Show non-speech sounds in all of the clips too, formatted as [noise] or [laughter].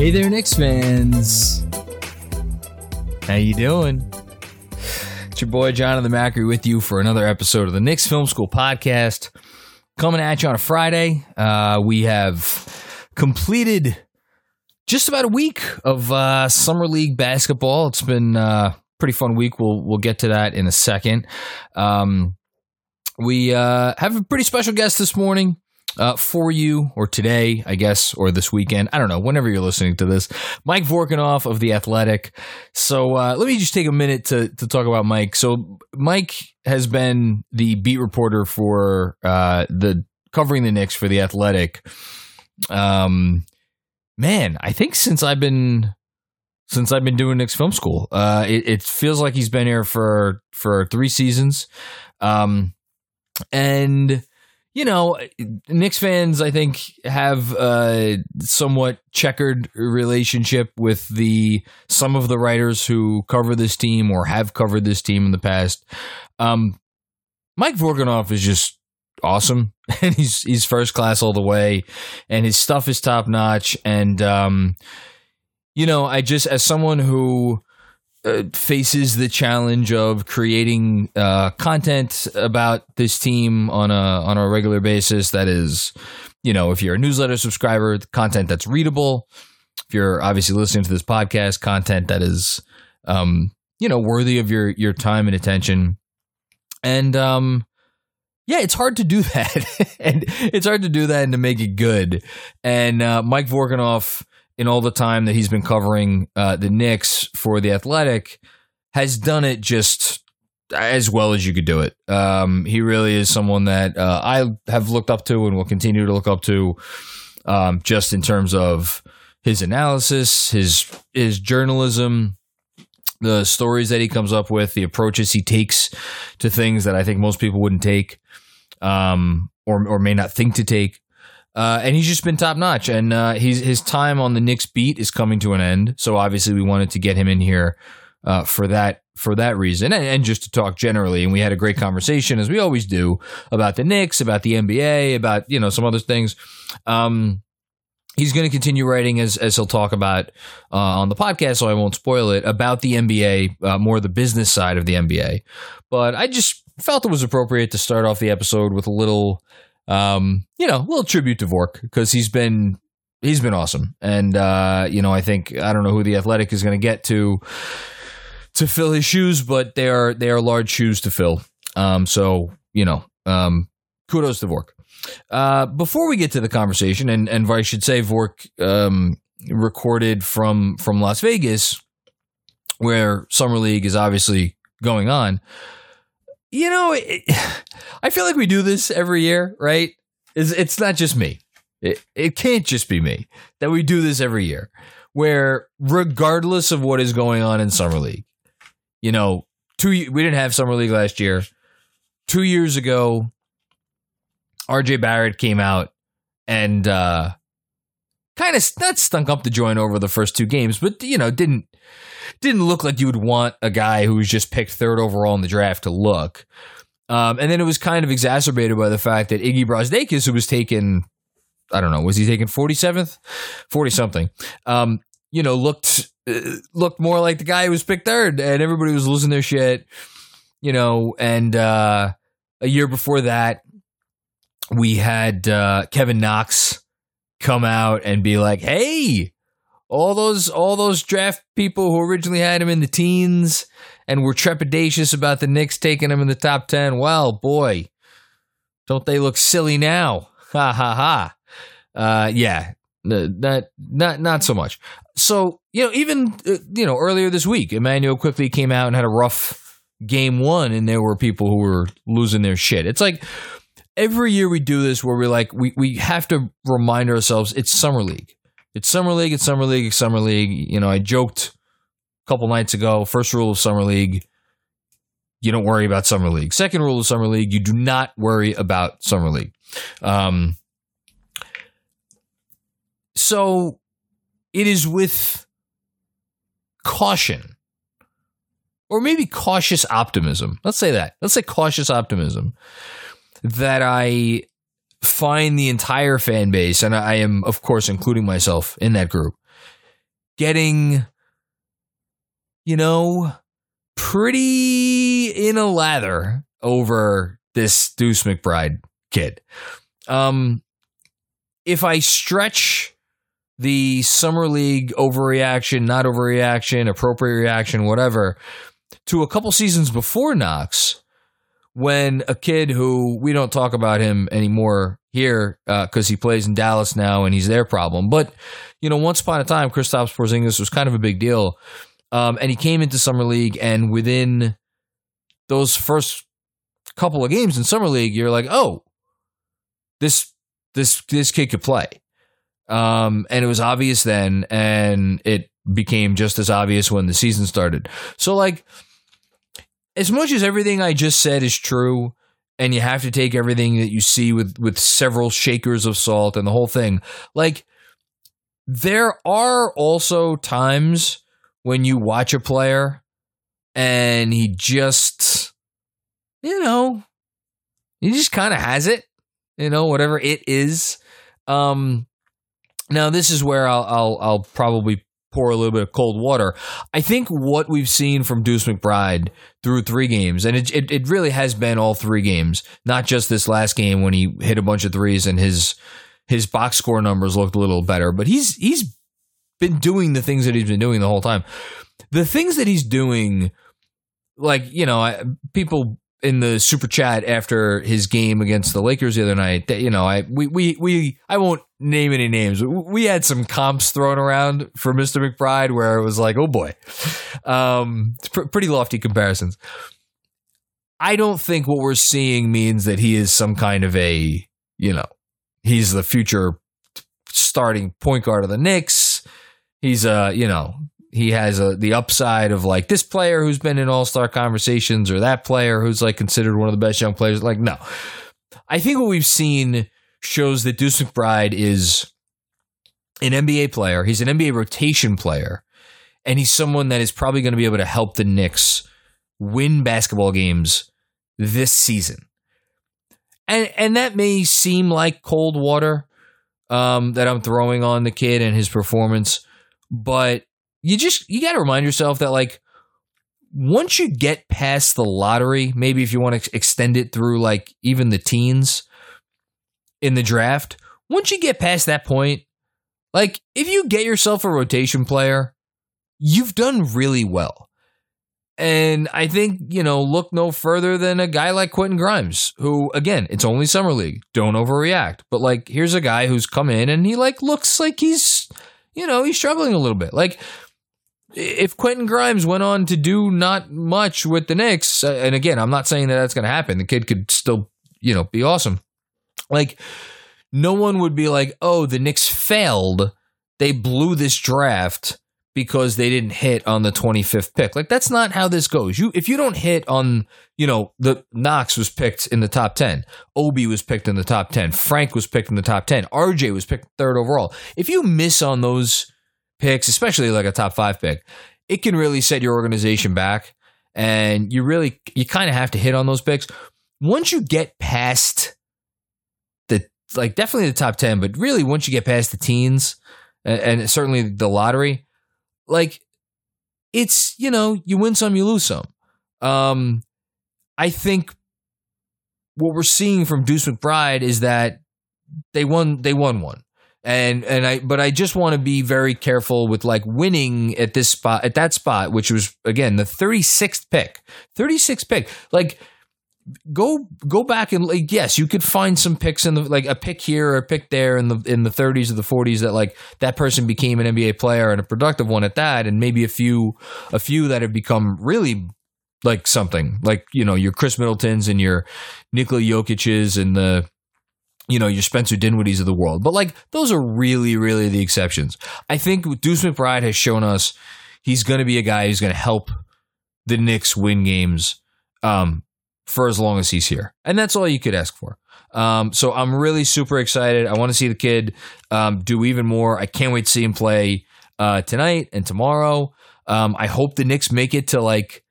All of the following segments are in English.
Hey there, Knicks fans. How you doing? It's your boy Jonathan Macri with you for another episode of the Knicks Film School podcast. Coming at you on a Friday. Uh, we have completed just about a week of uh, summer league basketball. It's been a uh, pretty fun week. We'll we'll get to that in a second. Um, we uh, have a pretty special guest this morning uh, for you, or today, I guess, or this weekend. I don't know, whenever you're listening to this. Mike Vorkunov of The Athletic. So uh, let me just take a minute to, to talk about Mike. So Mike has been the beat reporter for uh, the covering the Knicks for The Athletic. Um, man, I think since I've been since I've been doing Knicks Film School, uh, it, it feels like he's been here for for three seasons. Um, and you know, Knicks fans, I think, have a somewhat checkered relationship with the some of the writers who cover this team or have covered this team in the past. Um, Mike Vorkunov is just awesome, [laughs] and he's he's first class all the way, and his stuff is top notch. And um, you know, I just as someone who uh, faces the challenge of creating uh, content about this team on a on a regular basis. That is, you know, if you're a newsletter subscriber, content that's readable. If you're obviously listening to this podcast, content that is, um, you know, worthy of your your time and attention. And um, yeah, it's hard to do [laughs] that, and it's hard to do that and to make it good. And uh, Mike Vorkunov in all the time that he's been covering uh, the Knicks for the Athletic, has done it just as well as you could do it. Um, he really is someone that uh, I have looked up to and will continue to look up to, um, just in terms of his analysis, his his journalism, the stories that he comes up with, the approaches he takes to things that I think most people wouldn't take, um, or or may not think to take. Uh, and he's just been top notch. And uh, his time on the Knicks beat is coming to an end. So obviously, we wanted to get him in here uh, for that for that reason, and, and, just to talk generally. And we had a great conversation, as we always do, about the Knicks, about the NBA, about you know some other things. Um, he's going to continue writing as as he'll talk about uh, on the podcast, so I won't spoil it about the NBA, uh, more the business side of the NBA. But I just felt it was appropriate to start off the episode with a little um, you know, a little tribute to Vork because he's been he's been awesome, and uh, you know, I think I don't know who the Athletic is going to get to to fill his shoes, but they are they are large shoes to fill. Um, so you know, um, kudos to Vork. Uh, before we get to the conversation, and and I should say Vork um, recorded from from Las Vegas, where Summer League is obviously going on you know, it, [sighs] I feel like we do this every year, right? It's, it's not just me. It, it can't just be me that we do this every year, where regardless of what is going on in summer league, you know, two we didn't have summer league last year. Two years ago, RJ Barrett came out and uh, kind of that stunk up the joint over the first two games, but you know didn't didn't look like you would want a guy who was just picked third overall in the draft to look. Um, and then it was kind of exacerbated by the fact that Iggy Brazdeikis, who was taken, I don't know, was he taken 47th? 40 something. Um, you know, looked uh, looked more like the guy who was picked third, and everybody was losing their shit. You know, and uh, a year before that, we had uh, Kevin Knox come out and be like, "Hey, all those all those draft people who originally had him in the teens and were trepidatious about the Knicks taking him in the top ten. Well, boy, don't they look silly now? [laughs] Ha ha ha. Uh, yeah, not not not so much. So you know, even uh, you know earlier this week, Immanuel Quickley came out and had a rough game one, and there were people who were losing their shit. It's like every year we do this where we're like we we have to remind ourselves it's summer league. It's summer league. It's summer league. It's summer league. You know, I joked a couple nights ago. First rule of summer league: you don't worry about summer league. Second rule of summer league: you do not worry about summer league. Um, so it is with caution or maybe cautious optimism. Let's say that. Let's say cautious optimism that I find the entire fan base, and I am, of course, including myself in that group, getting, you know, pretty in a lather over this Deuce McBride kid. Um, if I stretch the summer league overreaction, not overreaction, appropriate reaction, whatever, to a couple seasons before Knox, when a kid who we don't talk about him anymore here because uh, he plays in Dallas now and he's their problem. But you know, once upon a time, Kristaps Porzingis was kind of a big deal, um, and he came into summer league, and within those first couple of games in summer league, you're like, oh, this this this kid could play, um, and it was obvious then, and it became just as obvious when the season started. So like as much as everything I just said is true, and you have to take everything that you see with with several shakers of salt and the whole thing, like there are also times when you watch a player and he just you know he just kind of has it you know whatever it is. Um now this is where I'll I'll, I'll probably pour a little bit of cold water. I think what we've seen from Deuce McBride through three games, and it, it, it really has been all three games, not just this last game when he hit a bunch of threes and his his box score numbers looked a little better. But he's he's been doing the things that he's been doing the whole time. The things that he's doing, like you know, people in the super chat after his game against the Lakers the other night. That, you know, I we we we I won't name any names. We had some comps thrown around for Mr. McBride where it was like, oh boy, um, pr- pretty lofty comparisons. I don't think what we're seeing means that he is some kind of a you know he's the future starting point guard of the Knicks. He's a you know he has a, the upside of like this player who's been in all star conversations or that player who's like considered one of the best young players. Like, no. I think what we've seen shows that Deuce McBride is an NBA player. He's an NBA rotation player, and he's someone that is probably going to be able to help the Knicks win basketball games this season. And and that may seem like cold water um, that I'm throwing on the kid and his performance, but you just you got to remind yourself that like once you get past the lottery, maybe if you want to extend it through like even the teens in the draft, once you get past that point, like if you get yourself a rotation player, you've done really well. And I think, you know, look no further than a guy like Quentin Grimes, who, again, it's only Summer League. Don't overreact. But, like, here's a guy who's come in and he, like, looks like he's, you know, he's struggling a little bit. Like, if Quentin Grimes went on to do not much with the Knicks, uh, and again, I'm not saying that that's going to happen. The kid could still, you know, be awesome. Like, no one would be like, oh, the Knicks failed. They blew this draft because they didn't hit on the 25th pick. Like that's not how this goes. You if you don't hit on, you know, the Knox was picked in the top 10. Obi was picked in the top 10. Frank was picked in the top 10. RJ was picked third overall. If you miss on those picks, especially like a top 5 pick, it can really set your organization back and you really you kind of have to hit on those picks. Once you get past like definitely the top 10, but really once you get past the teens and, and certainly the lottery, like it's you know you win some you lose some. Um i think what we're seeing from deuce mcbride is that they won they won one. And and i but i just want to be very careful with like winning at this spot at that spot which was again the 36th pick. 36th pick. Like go go back and like yes you could find some picks in the like a pick here or a pick there in the in the 30s or the 40s that like that person became an NBA player and a productive one at that and maybe a few a few that have become really like something. Like you know your Khris Middletons and your Nikola Jokic's and the you know your Spencer Dinwiddie's of the world. But like those are really really the exceptions. I think Deuce McBride has shown us he's going to be a guy who's going to help the Knicks win games. Um, for as long as he's here. And that's all you could ask for. Um, so I'm really super excited. I want to see the kid um, do even more. I can't wait to see him play uh, tonight and tomorrow. Um, I hope the Knicks make it to like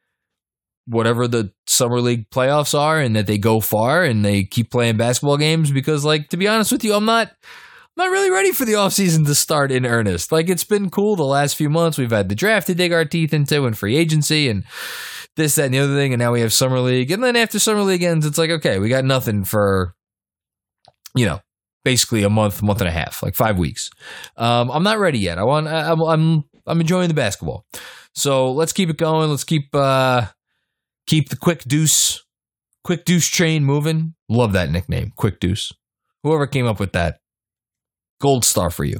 whatever the summer league playoffs are and that they go far and they keep playing basketball games because like to be honest with you I'm not I'm not really ready for the offseason to start in earnest. Like it's been cool the last few months. We've had the draft to dig our teeth into and free agency and this, that, and the other thing, and now we have summer league. And then after summer league ends, it's like, okay, we got nothing for, you know, basically a month, month and a half, like five weeks. Um, I'm not ready yet. I want, I, I'm, I'm, I'm enjoying the basketball. So let's keep it going. Let's keep, uh, keep the quick deuce, quick deuce train moving. Love that nickname, quick deuce. Whoever came up with that, gold star for you.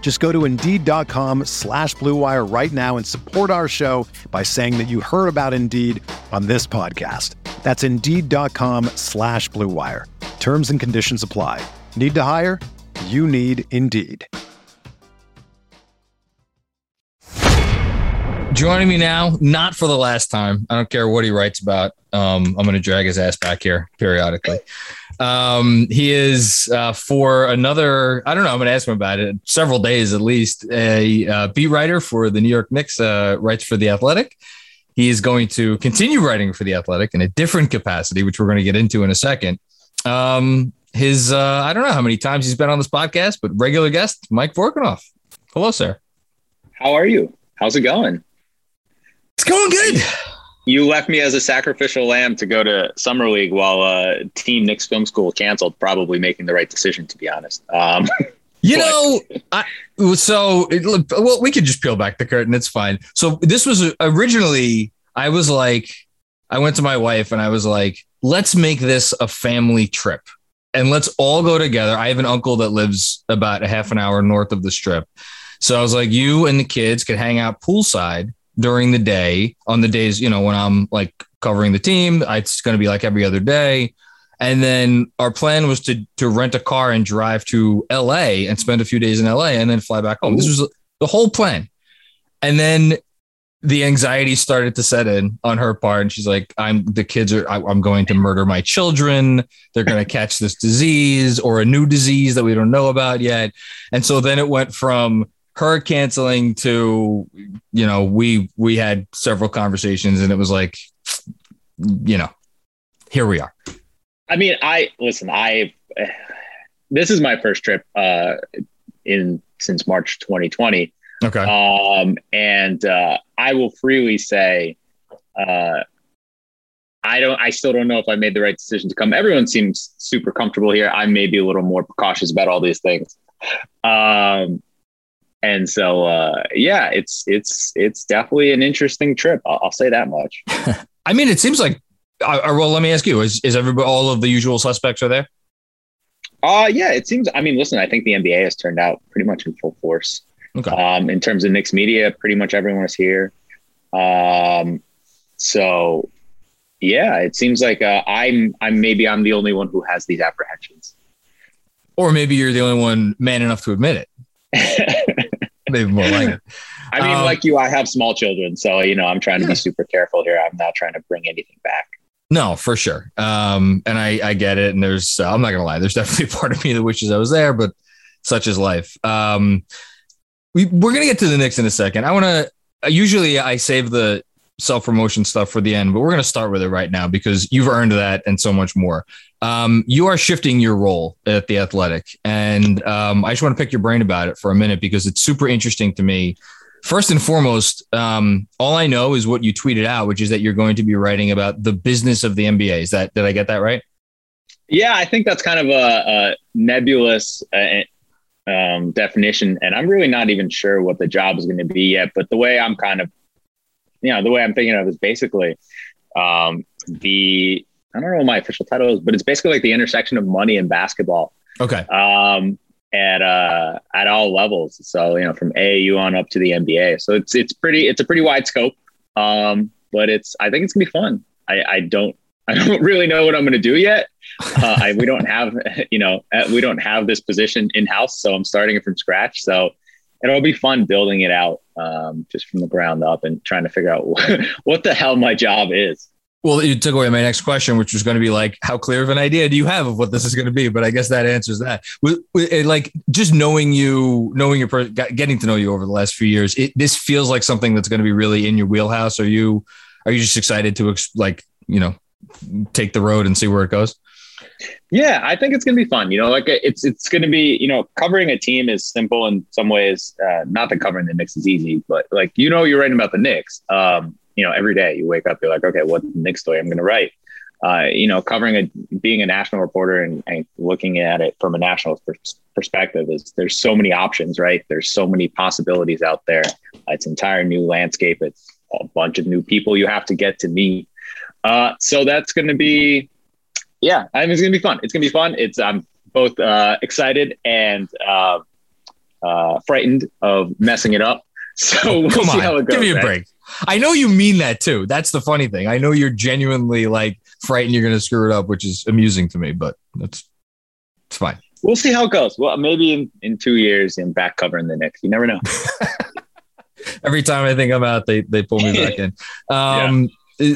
Just go to Indeed.com slash BlueWire right now and support our show by saying that you heard about Indeed on this podcast. That's Indeed.com slash BlueWire. Terms and conditions apply. Need to hire? You need Indeed. Joining me now, not for the last time. I don't care what he writes about. Um, I'm going to drag his ass back here periodically. Um, he is uh, for another. I don't know. I'm going to ask him about it. Several days at least. A uh, beat writer for the New York Knicks, uh, writes for the Athletic. He is going to continue writing for the Athletic in a different capacity, which we're going to get into in a second. Um, his uh, I don't know how many times he's been on this podcast, but regular guest Mike Vorkunov. Hello, sir. How are you? How's it going? It's going good you left me as a sacrificial lamb to go to summer league while uh, team Knicks Film School canceled. Probably making the right decision, to be honest. Um, you [laughs] know, I, so it, well, we could just peel back the curtain. It's fine. So this was originally, I was like, I went to my wife and I was like, let's make this a family trip and let's all go together. I have an uncle that lives about a half an hour north of the strip. So I was like, you and the kids could hang out poolside during the day on the days, you know, when I'm like covering the team. It's going to be like every other day. And then our plan was to to rent a car and drive to LA and spend a few days in LA and then fly back home. Ooh. This was the whole plan. And then the anxiety started to set in on her part and she's like i'm the kids are I, am going to murder my children they're going to catch this disease or a new disease that we don't know about yet and so then it went from her canceling to you know we we had several conversations and it was like you know here we are I mean, I listen. I this is my first trip uh, in since March 2020. Okay. Um, and uh, I will freely say, uh, I don't. I still don't know if I made the right decision to come. Everyone seems super comfortable here. I may be a little more cautious about all these things. Um, and so, uh, yeah, it's it's it's definitely an interesting trip. I'll, I'll say that much. [laughs] I mean, it seems like. Uh, uh, well, let me ask you: Is is everybody all of the usual suspects are there? Uh yeah, it seems. I mean, listen, I think the NBA has turned out pretty much in full force. Okay. Um, in terms of Knicks media, pretty much everyone is here. Um, so yeah, it seems like uh, I'm I'm maybe I'm the only one who has these apprehensions. Or maybe you're the only one man enough to admit it. [laughs] maybe more like it. I mean, Um, like you, I have small children, so you know I'm trying to be super careful here. I'm not trying to bring anything back. No, for sure. Um, and I, I get it. And there's, uh, I'm not gonna lie, there's [laughs] definitely a part of me that wishes I was there, but such is life. Um, we we're gonna get to the Knicks in a second. I want to. Usually, I save the self promotion stuff for the end, but we're gonna start with it right now because you've earned that and so much more. Um, you are shifting your role at the Athletic, and um, I just want to pick your brain about it for a minute because it's super interesting to me. First and foremost, um, all I know is what you tweeted out, which is that you're going to be writing about the business of the NBA. Is that did I get that right? Yeah, I think that's kind of a, a nebulous uh, um, definition, and I'm really not even sure what the job is going to be yet. But the way I'm kind of, you know, the way I'm thinking of is basically um, the I don't know what my official title is, but it's basically like the intersection of money and basketball Okay. um, at uh, at all levels. So you know, from AAU on up to the NBA. So it's it's pretty it's a pretty wide scope, um, but it's I think it's gonna be fun. I, I don't [laughs] I don't really know what I'm gonna do yet. Uh, I, we don't have [laughs] you know uh, we don't have this position in house, so I'm starting it from scratch. So it'll be fun building it out um, just from the ground up and trying to figure out what, [laughs] what the hell my job is. Well, you took away my next question, which was going to be like, how clear of an idea do you have of what this is going to be? But I guess that answers that. Like just knowing you, knowing your, getting to know you over the last few years, it, this feels like something that's going to be really in your wheelhouse. Are you, are you just excited to like, you know, take the road and see where it goes? Yeah, I think it's going to be fun. You know, like it's it's going to be you know covering a team is simple in some ways. Uh, not that covering the Knicks is easy, but like you know, you're writing about the Knicks. Um, you know, every day you wake up, you're like, okay, what next story I'm going to write? Uh, you know, covering a being a national reporter and, and looking at it from a national pers- perspective is there's so many options, right? There's so many possibilities out there. It's an entire new landscape. It's a bunch of new people you have to get to meet. Uh, so that's going to be yeah, I mean, it's gonna be fun. It's gonna be fun. It's I'm both uh, excited and uh, uh, frightened of messing it up. [laughs] So we'll Come see on, how it goes. give me a break. I know you mean that too. That's the funny thing. I know you're genuinely like frightened you're going to screw it up, which is amusing to me, but that's it's fine. We'll see how it goes. Well, maybe in, in two years, in back covering the Knicks. You never know. [laughs] [laughs] Every time I think I'm out, they they pull me back in. Um,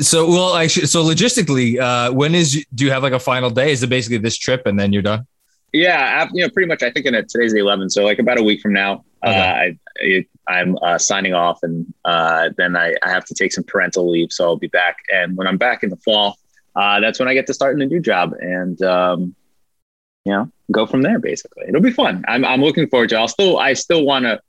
So well, actually, so logistically, uh, when is do you have like a final day? Is it basically this trip and then you're done? Yeah, you know, pretty much. I think in a, today's the 11th, so like about a week from now, Okay. uh, I, I I'm uh, signing off, and uh, then I, I have to take some parental leave, so I'll be back. And when I'm back in the fall, uh, that's when I get to start in a new job, and um, you know, go from there. Basically, it'll be fun. I'm I'm looking forward to. it. I'll still I still want to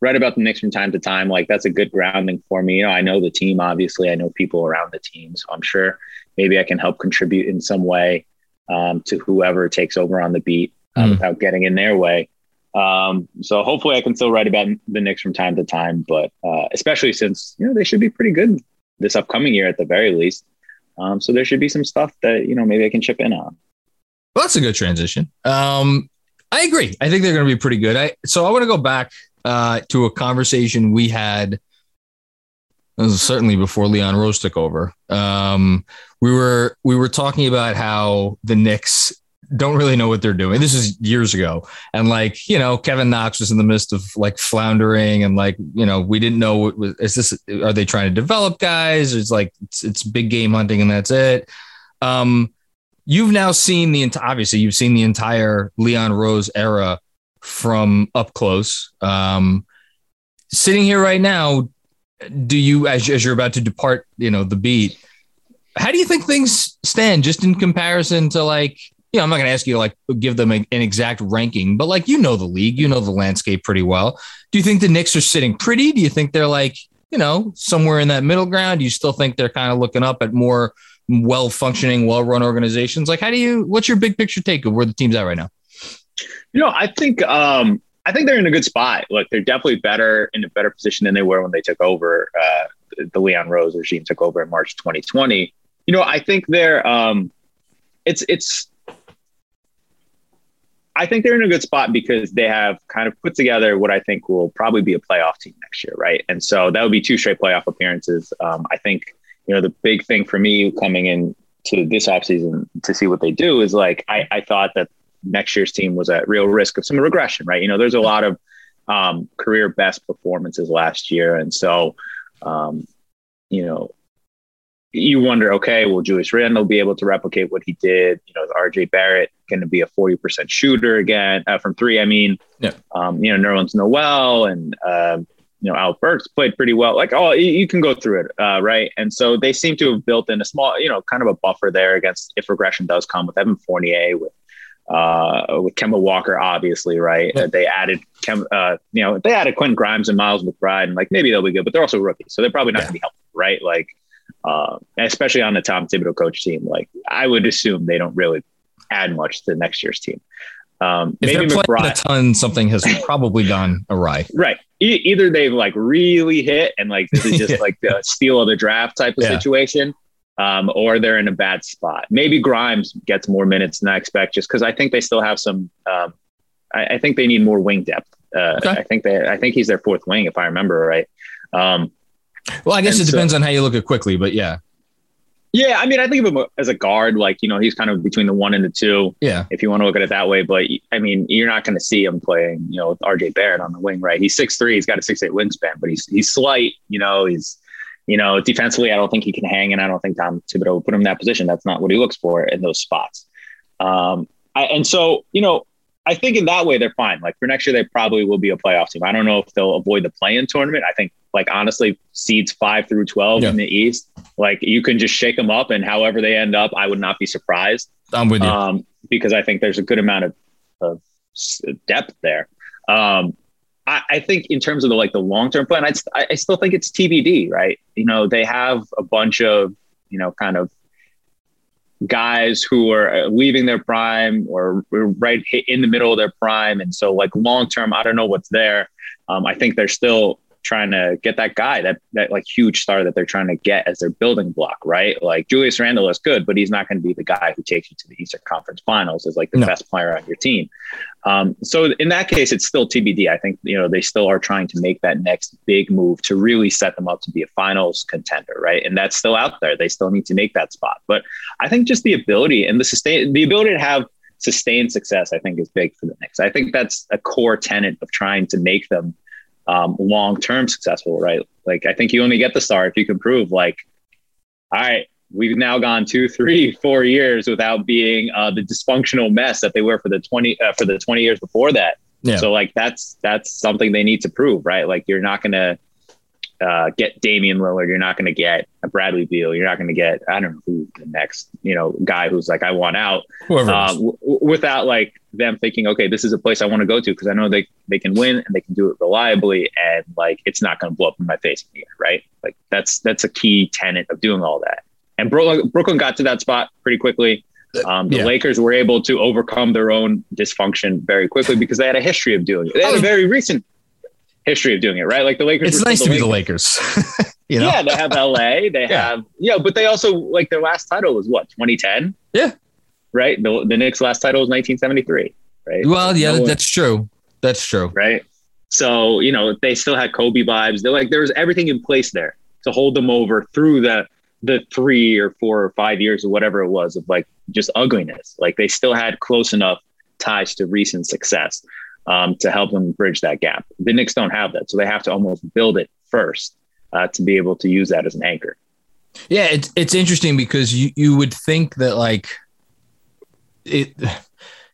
write about the Knicks from time to time. Like that's a good grounding for me. You know, I know the team. Obviously, I know people around the team, so I'm sure maybe I can help contribute in some way um, to whoever takes over on the beat uh, Mm. without getting in their way. Um, so hopefully I can still write about the Knicks from time to time, but uh, especially since you know they should be pretty good this upcoming year at the very least. Um, so there should be some stuff that you know maybe I can chip in on. Well, that's a good transition. Um, I agree. I think they're going to be pretty good. I so I want to go back uh, to a conversation we had. Certainly before Leon Rose took over. Um, we were we were talking about how the Knicks don't really know what they're doing. This is years ago, and like you know, Kevin Knox was in the midst of like floundering, and like you know, we didn't know what was is this. Are they trying to develop guys? It's like it's, it's big game hunting, and that's it. Um, you've now seen the obviously you've seen the entire Leon Rose era from up close. Um, sitting here right now, do you as, as you're about to depart, you know, the beat, how do you think things stand just in comparison to like, you know, I'm not going to ask you to like give them a, an exact ranking, but like, you know, the league, you know, the landscape pretty well. Do you think the Knicks are sitting pretty? Do you think they're like, you know, somewhere in that middle ground? Do you still think they're kind of looking up at more well functioning, well run organizations? Like, how do you, what's your big picture take of where the team's at right now? You know, I think, um, I think they're in a good spot. Look, they're definitely better in a better position than they were when they took over. Uh, the Leon Rose regime took over in March 2020. You know, I think they're um, it's it's. I think they're in a good spot because they have kind of put together what I think will probably be a playoff team next year, right? And so that would be two straight playoff appearances. Um, I think you know the big thing for me coming in to this offseason to see what they do is like I, I thought that next year's team was at real risk of some regression, right? You know, there's a lot of um, career best performances last year. And so, um, you know, you wonder, okay, will Julius Randle be able to replicate what he did? You know, RJ Barrett going to be a 40% shooter again uh, from three. I mean, yeah. um, you know, Nerlens Noel and, uh, you know, Al Burks played pretty well. Like, oh, you, you can go through it, uh, right? And so they seem to have built in a small, you know, kind of a buffer there against if regression does come with Evan Fournier, with uh, with Kemba Walker, obviously, right? Yeah. They added, Kem, uh, you know, they added Quentin Grimes and Miles McBride, and like maybe they'll be good, but they're also rookies, so they're probably not yeah. going to be helpful, right? Like, uh, especially on the Tom Thibodeau coach team, like I would assume they don't really add much to next year's team. Um, if maybe they're McBride, a ton, something has probably gone awry. Right. E- either they've like really hit and like this is [laughs] just yeah. like the steal of the draft type of situation, um, or they're in a bad spot. Maybe Grimes gets more minutes than I expect, just because I think they still have some. Um, I, I, think they need more wing depth. Uh, okay. I think they. I think he's their fourth wing, if I remember right. Um, well, I guess it depends so, on how you look at Quickley, but yeah. Yeah, I mean, I think of him as a guard, like you know, he's kind of between the one and the two. Yeah, if you want to look at it that way, but I mean, you're not going to see him playing, you know, with RJ Barrett on the wing, right? He's six three, he's got a six eight wingspan, but he's he's slight, you know, he's you know, defensively, I don't think he can hang, and I don't think Tom Thibodeau will put him in that position. That's not what he looks for in those spots. Um, I, and so, you know, I think in that way they're fine. Like for next year, they probably will be a playoff team. I don't know if they'll avoid the play-in tournament. I think, like honestly, seeds five through twelve yeah. in the East, like you can just shake them up, and however they end up, I would not be surprised. I'm with you um, because I think there's a good amount of, of depth there. Um, I, I think in terms of the like the long term plan, I'd, I still think it's TBD, right? You know, they have a bunch of you know kind of guys who are uh, leaving their prime or right in the middle of their prime, and so like long term, I don't know what's there. Um, I think they're still trying to get that guy, that that like huge star that they're trying to get as their building block, right? Like Julius Randle is good, but he's not going to be the guy who takes you to the Eastern Conference Finals as like the no. best player on your team. Um, so in that case, it's still TBD. I think you know they still are trying to make that next big move to really set them up to be a finals contender, right? And that's still out there. They still need to make that spot. But I think just the ability and the sustain, the ability to have sustained success, I think is big for the Knicks. I think that's a core tenet of trying to make them um, long term successful, right? Like I think you only get the star if you can prove like, all right, we've now gone two, three, four years without being uh, the dysfunctional mess that they were for the twenty uh, for the twenty years before that. Yeah. So like that's that's something they need to prove, right? Like you're not gonna uh, get Damian Lillard. You're not going to get a Bradley Beal. You're not going to get I don't know who the next you know guy who's like I want out. Whoever uh, w- without like them thinking, okay, this is a place I want to go to because I know they they can win and they can do it reliably and like it's not going to blow up in my face here, right? Like that's that's a key tenet of doing all that. And Brooklyn, Brooklyn got to that spot pretty quickly. Um, the yeah. Lakers were able to overcome their own dysfunction very quickly because they had a history of doing it. They had a very recent history of doing it, right? Like the Lakers. It's nice to be the Lakers. [laughs] you know? Yeah, they have LA. They [laughs] yeah. have yeah, but they also like their last title was what 2010. Yeah, right. The the Knicks' last title was 1973. Right. Well, yeah, no that's true. That's true. Right. So you know they still had Kobe vibes. They're like there was everything in place there to hold them over through the the three or four or five years or whatever it was of like just ugliness. Like they still had close enough ties to recent success um, to help them bridge that gap. The Knicks don't have that, so they have to almost build it first uh, to be able to use that as an anchor. Yeah, it's it's interesting because you you would think that like it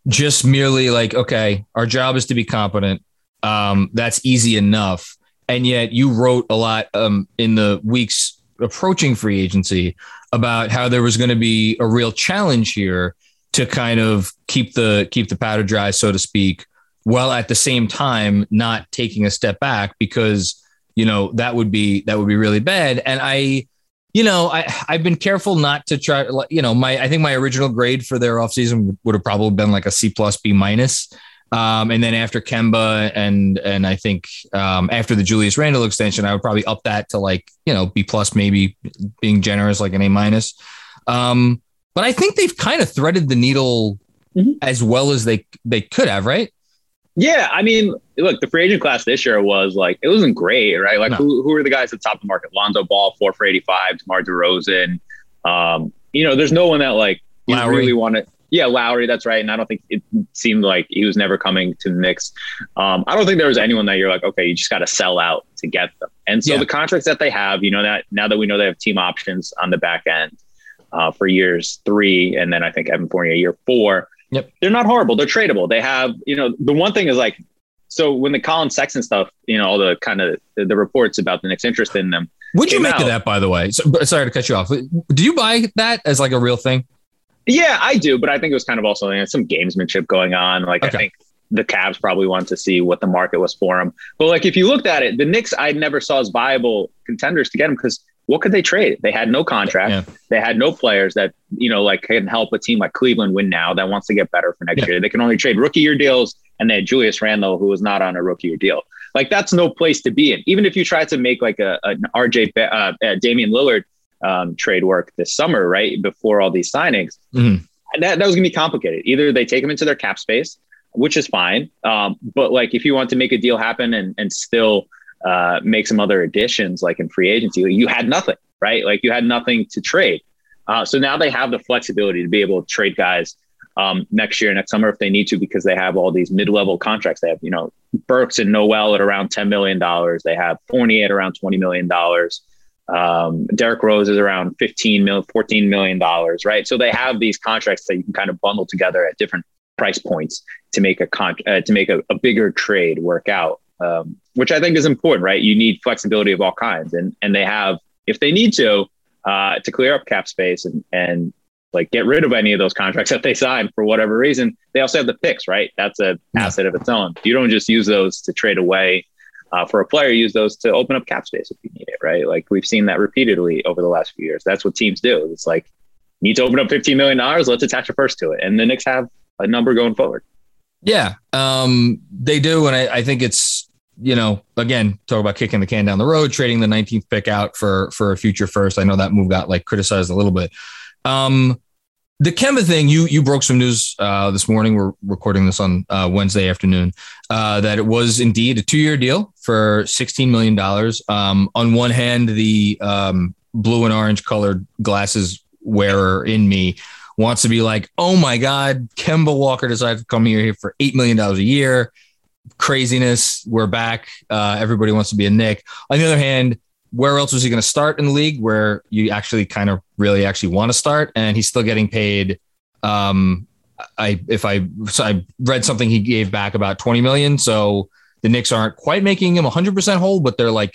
just merely like okay, our job is to be competent. Um, that's easy enough, and yet you wrote a lot um, in the weeks approaching free agency about how there was going to be a real challenge here to kind of keep the keep the powder dry, so to speak, while at the same time not taking a step back because you know that would be that would be really bad. And I, you know, I I've been careful not to try. You know, my I think my original grade for their offseason would have probably been like a C plus B minus. Um, and then after Kemba and and I think um, after the Julius Randle extension, I would probably up that to like you know B plus, maybe being generous, like an A minus. Um, but I think they've kind of threaded the needle mm-hmm. as well as they they could have, right? Yeah, I mean, look, the free agent class this year was like it wasn't great, right? Like no. who who are the guys at the top of the market? Lonzo Ball, four for eighty five, DeMar DeRozan. Um, you know, there's no one that like you Lowry. really want to yeah, Lowry, that's right. And I don't think it seemed like he was never coming to the Knicks. Um, I don't think there was anyone that you're like, okay, you just got to sell out to get them. And so yeah. the contracts that they have, you know, that now that we know they have team options on the back end uh, for years three, and then I think Evan Fournier year four, yep. they're not horrible. They're tradable. They have, you know, the one thing is like, so when the Collin Sexton stuff, you know, all the kind of the, the reports about the Knicks interest in them. What'd you make out, of that, by the way? So, sorry to cut you off. Do you buy that as like a real thing? Yeah, I do, but I think it was kind of also you know, some gamesmanship going on. Like okay. I think the Cavs probably wanted to see what the market was for him. But like if you looked at it, the Knicks I never saw as viable contenders to get him because what could they trade? They had no contract. Yeah. They had no players that you know like can help a team like Cleveland win now that wants to get better for next yeah. year. They can only trade rookie year deals, and they had Julius Randle who was not on a rookie year deal. Like that's no place to be in. Even if you try to make like a an RJ uh, uh, Damian Lillard um, trade work this summer, right before all these signings. Mm-hmm. That, that was going to be complicated. Either they take them into their cap space, which is fine, um, but like if you want to make a deal happen and and still uh, make some other additions, like in free agency, you had nothing, right? Like you had nothing to trade. Uh, so now they have the flexibility to be able to trade guys um, next year, next summer if they need to, because they have all these mid-level contracts. They have, you know, Burks and Noel at around ten million dollars. They have Fournier at around twenty million dollars. Um, Derrick Rose is around 15 million, 14 million dollars, right? So they have these contracts that you can kind of bundle together at different price points to make a con- uh, to make a, a, bigger trade work out, um, which I think is important, right? You need flexibility of all kinds, and and they have if they need to uh, to clear up cap space and and like get rid of any of those contracts [laughs] that they signed for whatever reason. They also have the picks, right? That's an asset of its own. You don't just use those to trade away uh, for a player, use those to open up cap space if you need it, right? Like we've seen that repeatedly over the last few years. That's what teams do. It's like, need to open up $15 million, let's attach a first to it. And the Knicks have a number going forward. Yeah, um, they do. And I, I think it's, you know, again, talk about kicking the can down the road, trading the 19th pick out for for a future first. I know that move got like criticized a little bit. Um, the Kemba thing, you you broke some news uh, this morning. We're recording this on uh, Wednesday afternoon. Uh, that it was indeed a two year deal for sixteen million dollars. Um, on one hand, the um, blue and orange colored glasses wearer in me wants to be like, "Oh my God, Kemba Walker decided to come here for eight million dollars a year." Craziness. We're back. Uh, everybody wants to be a Knick. On the other hand, where else was he going to start in the league where you actually kind of really actually want to start and he's still getting paid um i if i so i read something he gave back about 20 million so the Knicks aren't quite making him 100% whole but they're like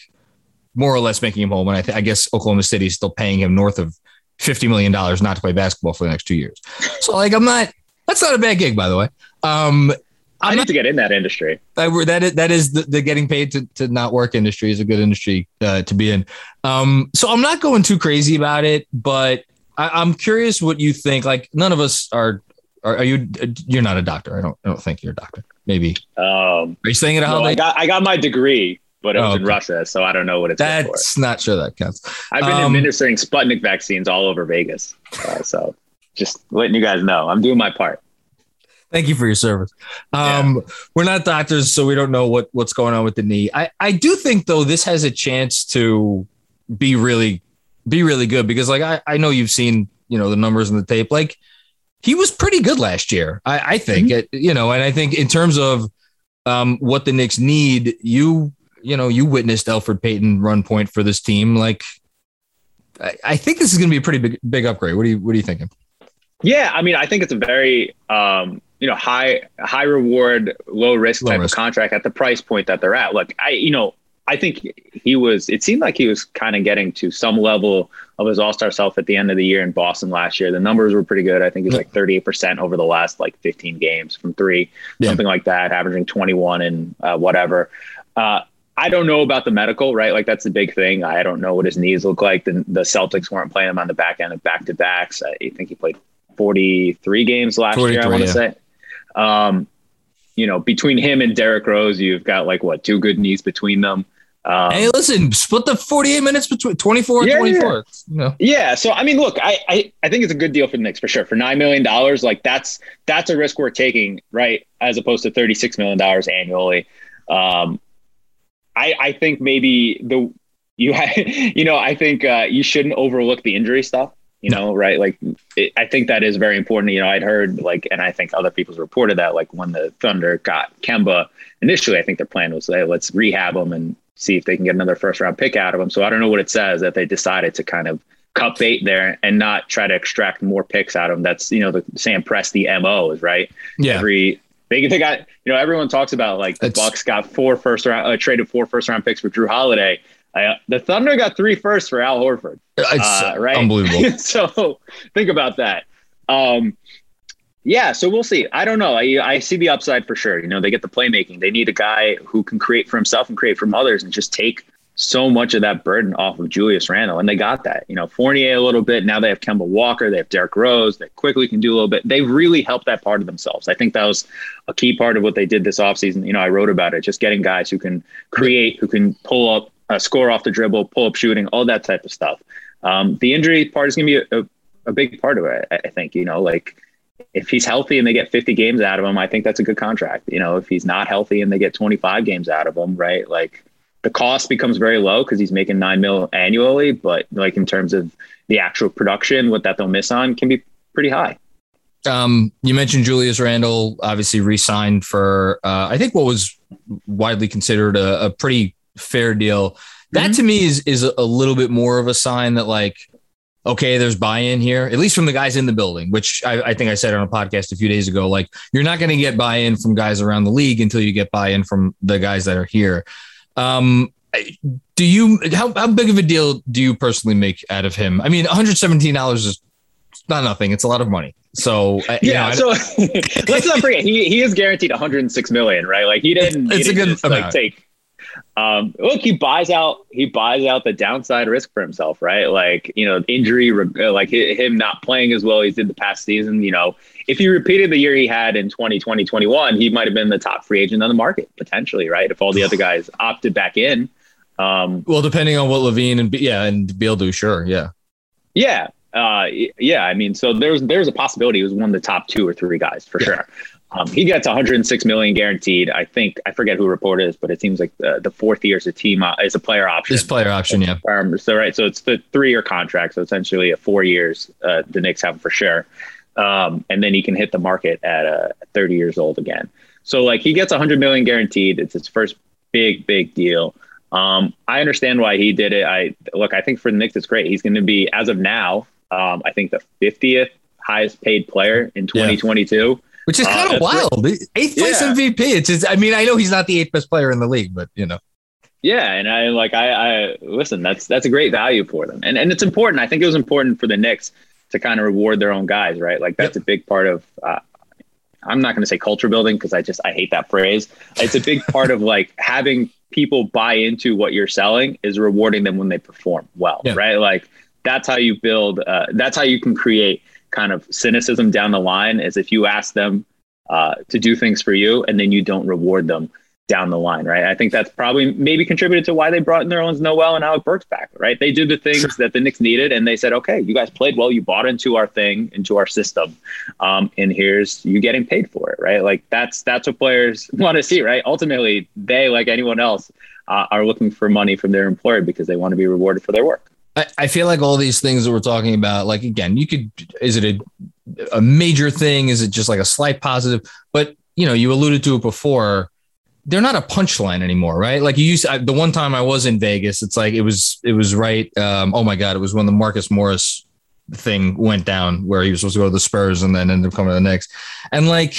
more or less making him whole and i, th- I guess oklahoma city is still paying him north of 50 million dollars not to play basketball for the next two years so like i'm not that's not a bad gig by the way um i need not, to get in that industry. I, that is, that is the, the, getting paid to, to not work industry is a good industry uh, to be in. Um, so I'm not going too crazy about it, but I, am curious what you think. Like none of us are, are, are. you? You're not a doctor. I don't. I don't think you're a doctor. Maybe. Um, are you saying it? No, I got I got my degree, but it was oh, okay. in Russia, so I don't know what it's. That's not sure that counts. I've been um, administering Sputnik vaccines all over Vegas, uh, so just letting you guys know, I'm doing my part. Thank you for your service. Um, yeah. We're not doctors, so we don't know what what's going on with the knee. I I do think though this has a chance to be really be really good because like I I know you've seen you know the numbers in the tape like he was pretty good last year. I I think mm-hmm. it, you know, and I think in terms of um, what the Knicks need, you you know you witnessed Elfrid Payton run point for this team. Like I, I think this is going to be a pretty big big upgrade. What do you what are you thinking? Yeah, I mean, I think it's a very um, you know high high reward, low risk low type risk. of contract at the price point that they're at. Look, I you know I think he was. It seemed like he was kind of getting to some level of his All Star self at the end of the year in Boston last year. The numbers were pretty good. I think he's like 38 percent over the last like 15 games from three, yeah. something like that, averaging 21 and uh, whatever. Uh, I don't know about the medical, right? Like that's the big thing. I don't know what his knees look like. The, the Celtics weren't playing him on the back end of back to backs. I think he played 43 games last year. I want to yeah. say. Um, you know, between him and Derrick Rose, you've got like what two good knees between them. Um, hey, listen, split the 48 minutes between 24 and yeah, 24. Yeah. yeah. So, I mean, look, I, I, I think it's a good deal for the Knicks for sure. For $9 million, like that's, that's a risk we're taking, right? As opposed to $36 million annually. Um, I, I think maybe the [laughs] you you know I think uh, you shouldn't overlook the injury stuff. You know, right? Like it, I think that is very important. You know, I'd heard like, and I think other people's reported that like when the Thunder got Kemba initially, I think their plan was hey, let's rehab him and see if they can get another first round pick out of him. So I don't know what it says that they decided to kind of cut bait there and not try to extract more picks out of him. That's you know the Sam Presti mo is right. Yeah. Every they, they got, you know, everyone talks about like the it's, Bucks got four first round, uh, traded four first round picks for Jrue Holiday. Uh, the Thunder got three firsts for Al Horford. Uh, right? Unbelievable. [laughs] so think about that. Um, yeah, so we'll see. I don't know. I, I see the upside for sure. You know, they get the playmaking. They need a guy who can create for himself and create from others and just take so much of that burden off of Julius Randle, and they got that. You know, Fournier a little bit. Now they have Kemba Walker. They have Derrick Rose. They Quickley can do a little bit. They really helped that part of themselves. I think that was a key part of what they did this offseason. You know, I wrote about it. Just getting guys who can create, who can pull up, uh, score off the dribble, pull up shooting, all that type of stuff. Um, the injury part is going to be a, a, big part of it. I, think. You know, like if he's healthy and they get 50 games out of him, I think that's a good contract. You know, if he's not healthy and they get 25 games out of him, right? Like the cost becomes very low because he's making nine mil annually, but like in terms of the actual production, what that they'll miss on can be pretty high. Um, you mentioned Julius Randle, obviously re-signed for uh, I think what was widely considered a, a pretty fair deal. That mm-hmm. to me is is a little bit more of a sign that like, okay, there's buy-in here, at least from the guys in the building. Which I, I think I said on a podcast a few days ago. Like, you're not going to get buy-in from guys around the league until you get buy-in from the guys that are here. Um, do you how, how big of a deal do you personally make out of him? I mean, 117 dollars is not nothing. It's a lot of money. So yeah. Know, so [laughs] let's not forget he he is guaranteed 106 million, right? Like he didn't. It's he didn't a good just, like take. Um, look, he buys out he buys out the downside risk for himself, right? Like you know, injury, like him not playing as well as he did the past season. You know, if he repeated the year he had in 2020, 21, he might have been the top free agent on the market potentially, right? If all the other [sighs] guys opted back in. Um, well, depending on what LaVine and yeah, and Beal do, sure, yeah, yeah, uh, yeah. I mean, so there's there's a possibility he was one of the top two or three guys for yeah. sure. Um, he gets 106 million guaranteed. I think I forget who reported this, but it seems like the, the fourth year is a team uh, is a player option. Is player option, yeah. Um, so right, so it's the three year contract. So essentially, a four years uh, the Knicks have for sure um, and then he can hit the market at uh, 30 years old again. So like he gets 100 million guaranteed. It's his first big big deal. Um, I understand why he did it. I look. I think for the Knicks, it's great. He's going to be as of now. Um, I think the 50th highest paid player in 2022. Yeah. Which is kind uh, of wild. Eighth place yeah. MVP. It's just, I mean, I know he's not the eighth best player in the league, but you know. Yeah, and I like I, I listen. That's that's a great value for them, and and it's important. I think it was important for the Knicks to kind of reward their own guys, right? Like that's yep. a big part of. Uh, I'm not going to say culture building because I just I hate that phrase. It's a big part of like having people buy into what you're selling is rewarding them when they perform well, yeah. right? Like that's how you build. Uh, that's how you can create kind of cynicism down the line. Is if you ask them uh, to do things for you and then you don't reward them down the line, right? I think that's probably maybe contributed to why they brought Nerlens Noel and Alec Burks back, right? They did the things sure. that the Knicks needed, and they said, "Okay, you guys played well. You bought into our thing, into our system, um, and here's you getting paid for it, right? Like that's that's what players [laughs] want to see, right? Ultimately, they, like anyone else, uh, are looking for money from their employer because they want to be rewarded for their work. I, feel like all these things that we're talking about, like again, you could is it a a major thing? Is it just like a slight positive? But you know, you alluded to it before they're not a punchline anymore, right? Like you used I, the one time I was in Vegas, it's like it was it was right. Um, oh my god, it was when the Marcus Morris thing went down where he was supposed to go to the Spurs and then ended up coming to the Knicks, and like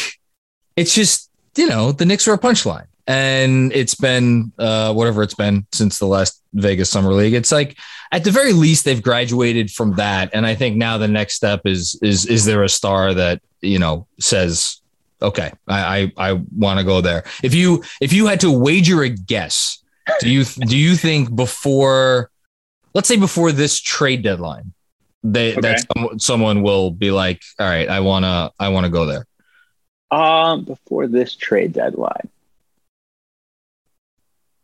it's just you know the Knicks are a punchline. And it's been uh, whatever it's been since the last Vegas Summer League. It's like at the very least they've graduated from that, and I think now the next step is is is there a star that you know says, okay, I I, I want to go there. If you if you had to wager a guess, do you do you think before, let's say before this trade deadline, they Okay. that some, someone will be like, all right, I wanna I wanna go there. Um, before this trade deadline,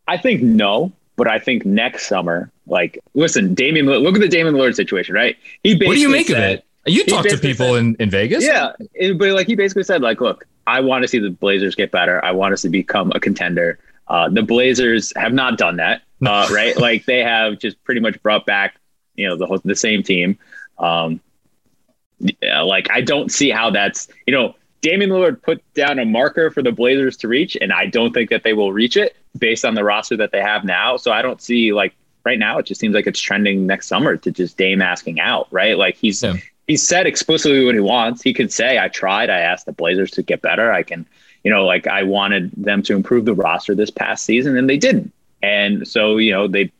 I think no, but I think next summer, like, listen, Damian, look at the Damian Lillard situation, right? He basically What do you make of it? You talk to people in, in Vegas? Yeah, but like he basically said, like, look, I want to see the Blazers get better. I want us to become a contender. Uh, the Blazers have not done that, [laughs] uh, right? like they have just pretty much brought back, you know, the whole, the same team. Um, yeah, like I don't see how that's, you know, Damian Lillard put down a marker for the Blazers to reach, and I don't think that they will reach it based on the roster that they have now. So I don't see like right now. It just seems like it's trending next summer to just Dame asking out, right? Like he's Yeah. he's said explicitly what he wants. He could say, "I tried. I asked the Blazers to get better. I can, you know, like I wanted them to improve the roster this past season, and they didn't. And so, you know, they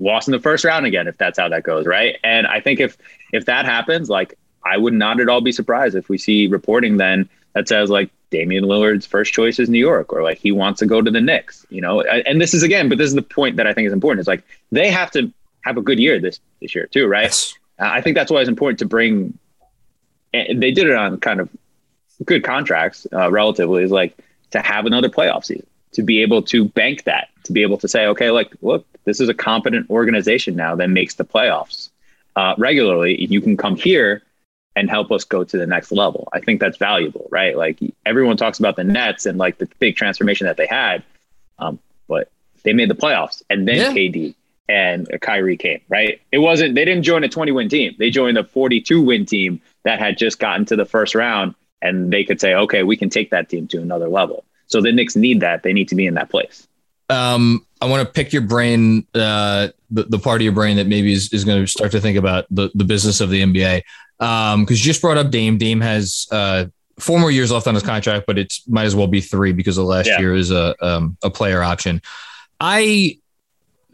lost in the first round again. If that's how that goes, right? And I think if if that happens, like I would not at all be surprised if we see reporting then that says like Damian Lillard's first choice is New York, or like he wants to go to the Knicks. You know, and this is again, but this is the point that I think is important. It's like they have to have a good year this this year too, right? Yes. Uh, I think that's why it's important to bring. And they did it on kind of good contracts, uh, relatively. Is like to have another playoff season, to be able to bank that, to be able to say, okay, like, look, this is a competent organization now that makes the playoffs uh, regularly. You can come here and help us go to the next level. I think that's valuable, right? Like everyone talks about the Nets and like the big transformation that they had, um, but they made the playoffs, and then Yeah. KD and Kyrie came, right? It wasn't they didn't join a 20 win team. They joined a 42 win team that had just gotten to the first round and they could say, "Okay, we can take that team to another level." So the Knicks need that. They need to be in that place. um, I want to pick your brain, uh, the, the part of your brain that maybe is, is going to start to think about the, the business of the NBA. Um, cause you just brought up Dame. Dame has, uh, four more years left on his contract, but it might as well be three because the last Yeah. year is a, um, a player option. I,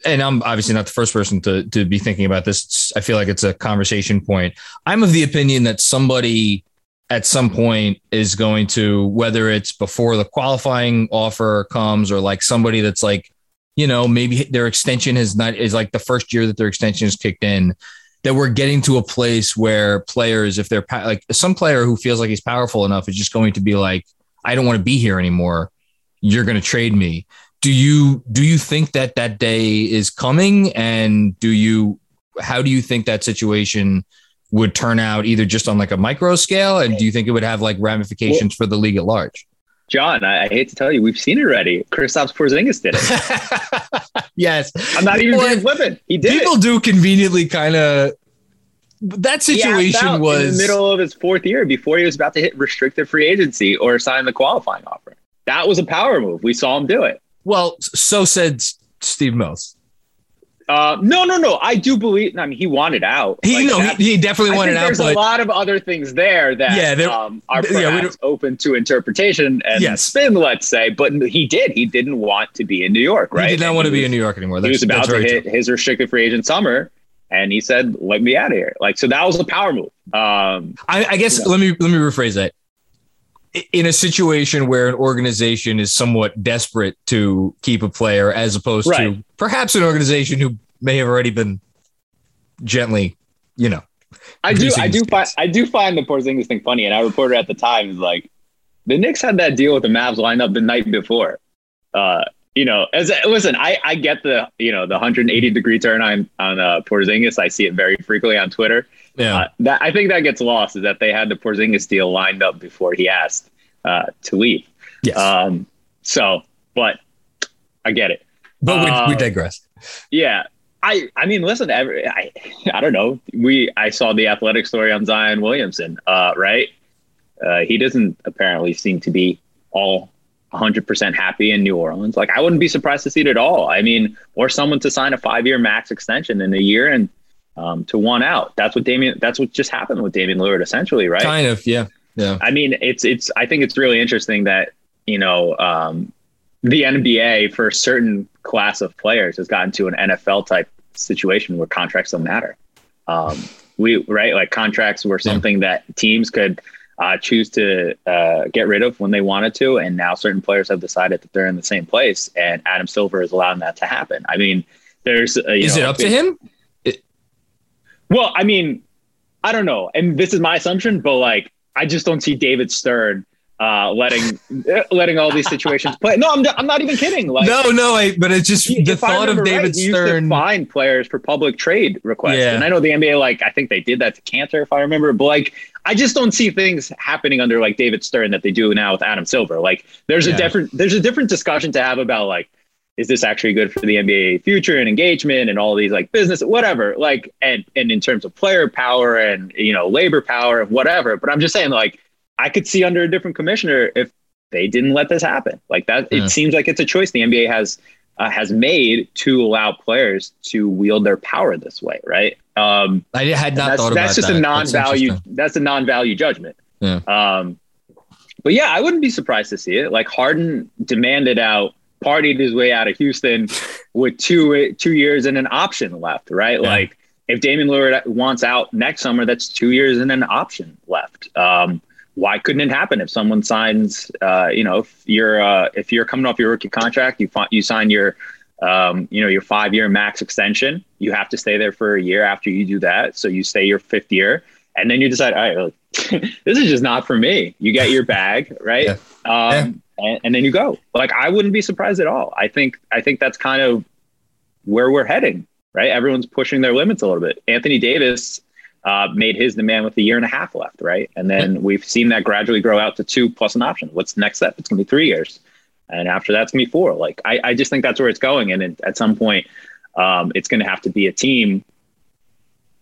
and I'm obviously not the first person to, to be thinking about this. It's, I feel like it's a conversation point. I'm of the opinion that somebody at some point is going to, whether it's before the qualifying offer comes or like somebody that's like, you know, maybe their extension has not is like the first year that their extension is kicked in, that we're getting to a place where players, if they're like some player who feels like he's powerful enough, is just going to be like, I don't want to be here anymore. You're going to trade me. Do you do you think that that day is coming? And do you how do you think that situation would turn out either just on like a micro scale, and do you think it would have like ramifications for the league at large? John, I, I hate to tell you, we've seen it already. Kristaps Porzingis did it. [laughs] yes, I'm not even being flippant. He did people it. do conveniently kind of that situation was in the middle of his fourth year before he was about to hit restricted free agency or sign the qualifying offer. That was a power move. We saw him do it. well so said steve mills Uh, no, no, no. I do believe. I mean, he wanted out. he Like, no that's- he, he definitely I wanted out there's but a lot of other things there that Yeah, there- um, are yeah, open to interpretation and Yes. spin, let's say. But he did. He didn't want to be in New York, right? he did not And want to be in new york anymore He was about that's to hit true. his restricted free agent summer, and he said, "Let me out of here." Like, so that was a power move. Um, I, I guess Yeah. let me let me rephrase that in a situation where an organization is somewhat desperate to keep a player as opposed to perhaps an organization who may have already been gently you know I do, I do find. I do find the Porzingis thing funny, and I reported at the time is like, the Knicks had that deal with the Mavs lined up the night before. Uh, you know, as listen, I, I get the you know the 180 degree turn on on uh, Porzingis. I see it very frequently on Twitter. Yeah Uh, that I think that gets lost is that they had the Porzingis deal lined up before he asked uh, to leave. yes Um, so, but I get it. but we, we uh, digress Yeah. I, I mean, listen, every, I, I don't know. We, I saw the athletic story on Zion Williamson, uh, right? Uh, he doesn't apparently seem to be all 100% happy in New Orleans. Like, I wouldn't be surprised to see it at all. I mean, or someone to sign a five year max extension in a year and um, to one out. That's what Damian, that's what just happened with Damian Lillard, essentially, right? kind of yeah yeah I mean, it's it's. I think it's really interesting that you know um, the NBA for a certain class of players has gotten to an NFL type situation where contracts don't matter. Um, we right like contracts were something yeah. that teams could uh, choose to uh, get rid of when they wanted to, and now certain players have decided that they're in the same place, and Adam Silver is allowing that to happen. I mean, there's uh, is know, it up to him? Well, I mean, I don't know, and this is my assumption, but like, I just don't see David Stern uh, letting [laughs] letting all these situations play. No, I'm, I'm not even kidding. Like, no, no, I, but it's just the thought of David right, Stern. find players for public trade requests, yeah. and I know the NBA. Like, I think they did that to Kanter, if I remember. But like, I just don't see things happening under like David Stern that they do now with Adam Silver. Like, there's yeah. a different there's a different discussion to have about like. Is this actually good for the NBA future and engagement and all these like business, whatever, like, and, and in terms of player power and, you know, labor power and whatever. But I'm just saying, like, I could see under a different commissioner if they didn't let this happen. Like that, yeah. it seems like it's a choice the NBA has uh, has made to allow players to wield their power this way, right? Um, I had not that's, thought that's just that. a non-value. That's, that's, a non-value judgment. Yeah. Um, but yeah, I wouldn't be surprised to see it. Like Harden demanded out, partied his way out of Houston with two two years and an option left, right? Yeah. Like if Damian Lillard wants out next summer, that's two years and an option left. Um, why couldn't it happen if someone signs uh, you know if you're uh, if you're coming off your rookie contract you fi- you sign your um, you know your five year max extension you have to stay there for a year after you do that so you stay your fifth year and then you decide all right [laughs] this is just not for me you get your bag right yeah. Um, yeah. And, and then you go like i wouldn't be surprised at all i think i think that's kind of where we're heading right everyone's pushing their limits a little bit anthony davis uh, made his demand with a year and a half left, right? And then we've seen that gradually grow out to two plus an option. What's next step? It's going to be three years. And after that's going to be four. Like, I, I just think that's where it's going. And it, at some point, um, it's going to have to be a team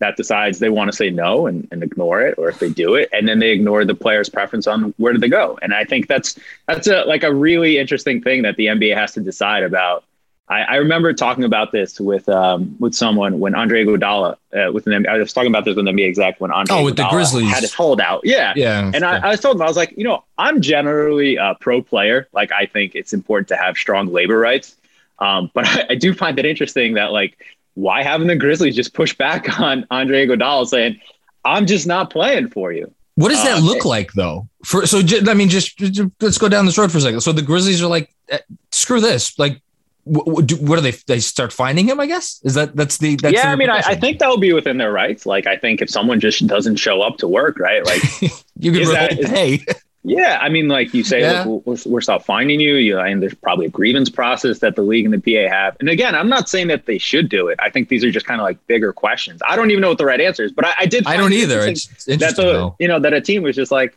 that decides they want to say no and, and ignore it, or if they do it, and then they ignore the player's preference on where do they go. And I think that's that's a like a really interesting thing that the NBA has to decide about. I, I remember talking about this with um, with someone when Andre Iguodala uh, with an I was talking about this with the NBA exec when Andre oh with Iguodala the Grizzlies. had his holdout yeah. Yeah. And I, I, was told him I was like you know I'm generally a pro player. Like I think it's important to have strong labor rights. Um, but [laughs] I, I do find it interesting that like why haven't the Grizzlies just pushed back [laughs] on Andre Iguodala saying I'm just not playing for you what does that uh, look like though? For so, I mean, just, just, let's go down this road for a second. So the Grizzlies are like, eh, screw this. Like what, do, what do they they start finding him? I guess is that that's the that's yeah. The I mean, I, I, think that will be within their rights. Like, I think if someone just doesn't show up to work, right? Like, [laughs] you can that, pay. Yeah, I mean, like you say, yeah. look, we're, we're stop finding you. You and there's probably a grievance process that the league and the PA have. And again, I'm not saying that they should do it. I think these are just kind of like bigger questions. I don't even know what the right answer is, but I, I did. I don't either. It's, it's interesting. That the, you know that a team was just like,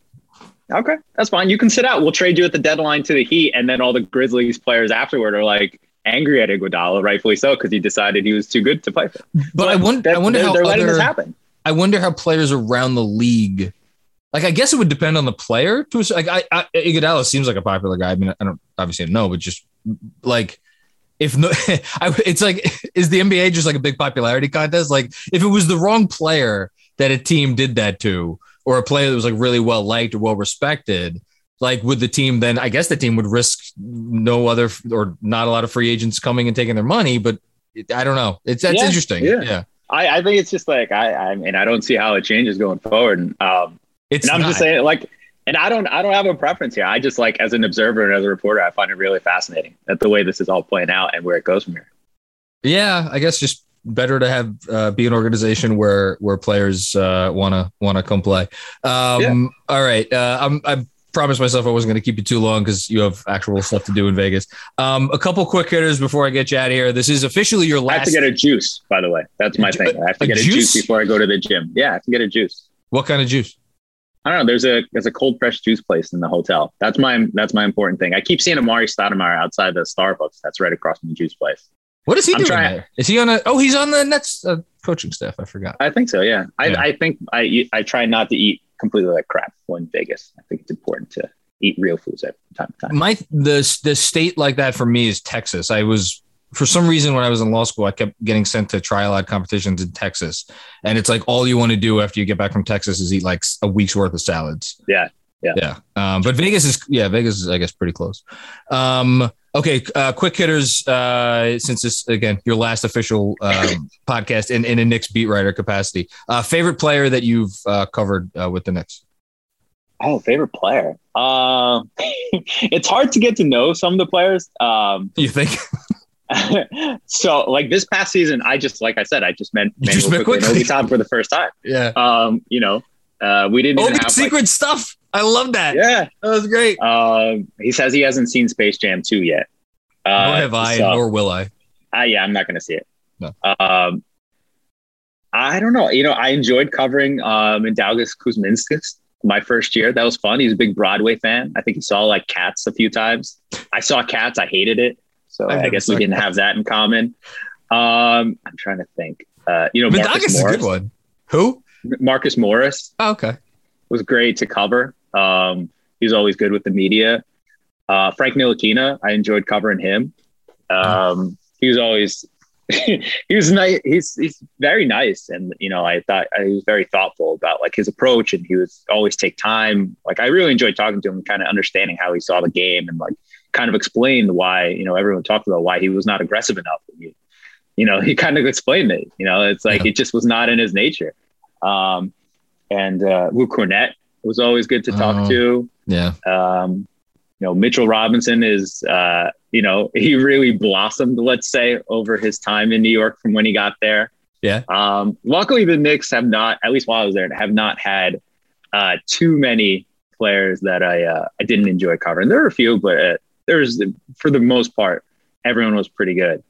okay, that's fine. You can sit out. We'll trade you at the deadline to the Heat, and then all the Grizzlies players afterward are like angry at Iguodala, rightfully so, because he decided he was too good to play for. But, but I wonder, I wonder they're, how they're other, this happen. I wonder how players around the league. Like I guess it would depend on the player. To like I, I Iguodala seems like a popular guy. I mean, I don't obviously know, but just like if no, [laughs] I, it's like [laughs] is the NBA just like a big popularity contest? Like if it was the wrong player that a team did that to, or a player that was like really well liked or well respected, like would the team then i guess the team would risk no other or not a lot of free agents coming and taking their money but i don't know it's that's yeah, interesting yeah, yeah. I, I think it's just like I, I mean I don't see how it changes going forward. And, um, it's and I'm not. just saying like, and I don't I don't have a preference here. I just like as an observer and as a reporter, I find it really fascinating that the way this is all playing out and where it goes from here. Yeah, I guess just better to have uh, be an organization where where players want to want to come play. Um, yeah. All right, uh, I'm I'm promised myself I wasn't going to keep you too long because you have actual stuff to do in Vegas. Um, a couple quick hitters before I get you out of here. This is officially your last. I have to get a juice, by the way. That's my thing. I have to a get juice? a juice before I go to the gym. Yeah, I have to get a juice. What kind of juice? I don't know. There's a there's a cold fresh juice place in the hotel. That's my that's my important thing. I keep seeing Amar'e Stoudemire outside the Starbucks. That's right across from the juice place. What is he I'm doing trying, there? Is he on a? Oh, he's on the Nets uh, coaching staff. I forgot. I think so. Yeah. I, yeah. I think I I try not to eat completely like crap when Vegas. I think it's important to eat real foods at time to time. My the the state like that for me is Texas. I was for some reason when I was in law school, I kept getting sent to trial ad competitions in Texas, and it's like all you want to do after you get back from Texas is eat like a week's worth of salads. Yeah, yeah, yeah. Um, but Vegas is yeah, Vegas is I guess pretty close. Um, Okay, uh, quick hitters. Uh, since this again your last official um, [coughs] podcast in, in a Knicks beat writer capacity, uh, favorite player that you've uh, covered uh, with the Knicks. Oh, favorite player. Um, [laughs] it's hard to get to know some of the players. Um, You think? [laughs] so, like this past season, I just, like I said, I just You just met Quickley. Obi Toppin for the first time. [laughs] yeah. Um, you know, uh, we didn't Obi have secret stuff. I love that. Yeah. That was great. Um, he says he hasn't seen Space Jam 2 yet. Uh, nor have I, so- nor will I. Uh, yeah, I'm not going to see it. No. Um, I don't know. You know, I enjoyed covering um, Mindaugas Kuzminskas my first year. That was fun. He's a big Broadway fan. I think he saw like Cats a few times. I saw Cats. I hated it. So I've I guess we didn't have that in common. Um, I'm trying to think. Uh, you know, Mindaugas Marcus is a good one. Who? Marcus Morris Oh, okay. was great to cover. Um, he's always good with the media. Uh, Frank Ntilikina, I enjoyed covering him. Um, he was always [laughs] he was nice. He's he's very nice, and you know I thought I was very thoughtful about like his approach, and he was always take time. Like I really enjoyed talking to him, and kind of understanding how he saw the game, and like kind of explained why you know everyone talked about why he was not aggressive enough. He, you know, [laughs] he kind of explained it. You know, it's like Yeah. it just was not in his nature. Um, and uh, Luke Kornet was always good to talk Oh. to. Yeah. Um, you know, Mitchell Robinson is, uh, you know, [laughs] he really blossomed, let's say, over his time in New York from when he got there. Yeah. Um, luckily, the Knicks have not, at least while I was there, have not had uh, too many players that I uh, I didn't enjoy covering. There were a few, but uh, there's the for the most part, everyone was pretty good.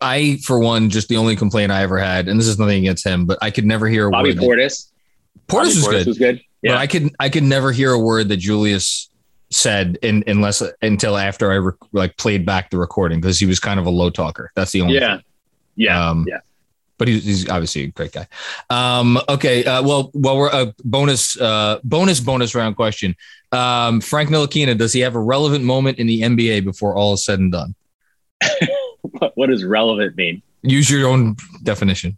I, for one, just the only complaint I ever had, and this is nothing against him, but I could never hear a Bobby word. that- Portis. Portis Bobby was good. Was good. But Yeah. I could I could never hear a word that Julius said in, unless until after I rec- like played back the recording because he was kind of a low talker. That's the only. yeah. Yeah. Um, yeah. But he's, he's obviously a great guy. Um, okay. Uh, well, well, we're a bonus, uh, bonus, bonus round question. Um, Frank Ntilikina, does he have a relevant moment in the NBA before all is said and done? [laughs] What, does relevant mean? Use your own definition.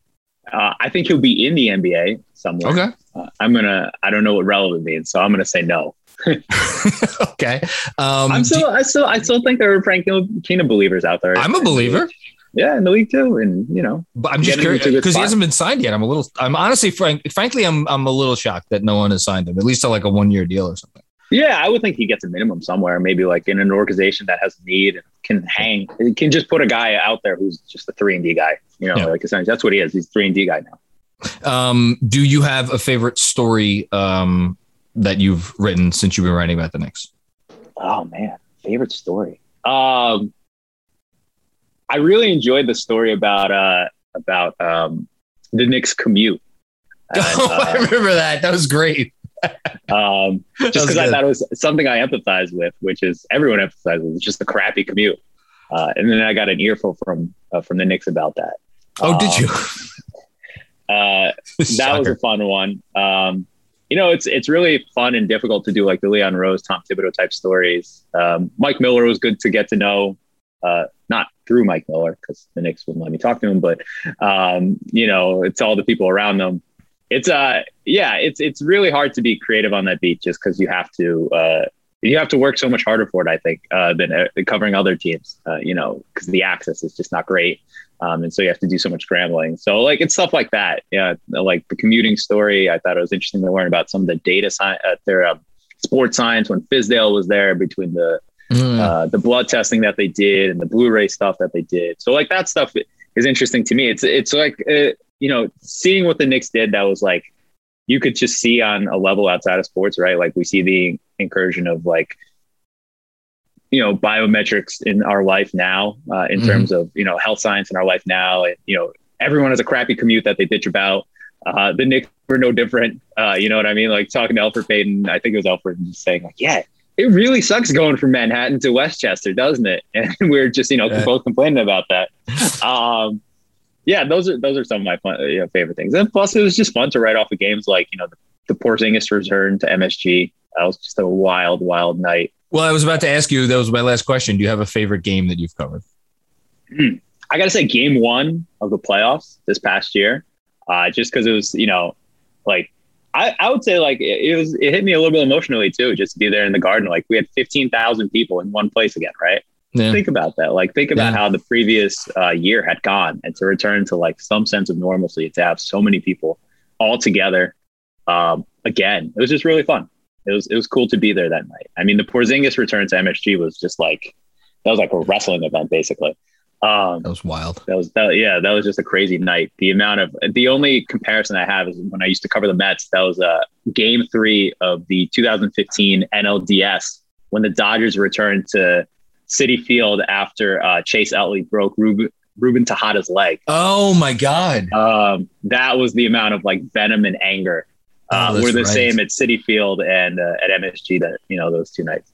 Uh, I think he'll be in the NBA somewhere. Okay. Uh, I'm gonna. I don't know what relevant means, so I'm gonna say no. [laughs] [laughs] okay. Um, I'm still. I still. I still think there are Frank Ntilikina believers out there. I'm a believer. Yeah, in the league too, and you know, But I'm just curious into a good because he hasn't been signed yet. I'm a little. I'm honestly, frank, frankly, I'm I'm a little shocked that no one has signed him. At least to like a one year deal or something. Yeah, I would think he gets a minimum somewhere, maybe like in an organization that has need and can hang. It can just put a guy out there who's just a three and D guy. You know, Yeah. like essentially that's what he is. He's three and D guy now. Um, do you have a favorite story um, that you've written since you've been writing about the Knicks? Oh man, favorite story. Um, I really enjoyed the story about uh about um the Knicks commute. [laughs] And, oh, I uh, remember that. That was great. Um, just because I thought it was something I empathize with, which is everyone empathizes with. It's just the crappy commute. Uh, and then I got an earful from uh, from the Knicks about that. Oh, did Um, you? [laughs] Uh, [laughs] that was a fun one. Um, you know, it's it's really fun and difficult to do like the Leon Rose, Tom Thibodeau type stories. Um, Mike Miller was good to get to know, uh, not through Mike Miller because the Knicks wouldn't let me talk to him, but um, you know, it's all the people around them. It's uh, yeah, it's it's really hard to be creative on that beat just because you have to uh, you have to work so much harder for it. I think uh, than uh, covering other teams. Uh, you know, because the access is just not great. Um, and so you have to do so much scrambling. So like it's stuff like that. Yeah, like the commuting story. I thought it was interesting to learn about some of the data science, uh, their uh, sports science when Fizdale was there between the Mm. uh, the blood testing that they did and the Blu-ray stuff that they did. So like that stuff is interesting to me. It's it's like uh, you know seeing what the Knicks did. That was like you could just see on a level outside of sports, right? Like we see the incursion of like you know biometrics in our life now uh, in Mhm. terms of you know health science in our life now and you know everyone has a crappy commute that they bitch about uh, the Knicks were no different uh, you know what I mean like talking to Elfrid Payton I think it was Elfrid and just saying like yeah it really sucks going from Manhattan to Westchester doesn't it [laughs] and we are just you know Yeah. both complaining about that [laughs] um, yeah those are those are some of my fun, you know, favorite things and plus it was just fun to write off of games like you know the, the Porzingis return to MSG that was just a wild wild night Well, I was about to ask you. That was my last question. Do you have a favorite game that you've covered? I got to say, game one of the playoffs this past year, uh, just because it was, you know, like I, I would say like it, it was, it hit me a little bit emotionally too, just to be there in the garden. Like we had 15,000 people in one place again, right? Yeah. Think about that. Like, think about yeah. how the previous uh, year had gone, and to return to like some sense of normalcy, to have so many people all together um, again, it was just really fun. It was it was cool to be there that night. I mean, the Porzingis return to MSG was just like that was like a wrestling event, basically. Um, that was wild. That was that, yeah, that was just a crazy night. The amount of the only comparison I have is when I used to cover the Mets. That was a uh, game three of the 2015 NLDS when the Dodgers returned to Citi Field after uh, Chase Utley broke Ruben, Ruben Tejada's leg. Oh my God! Um, that was the amount of like venom and anger. Uh, oh, we're the right. same at Citi Field and uh, at MSG that you know those two nights.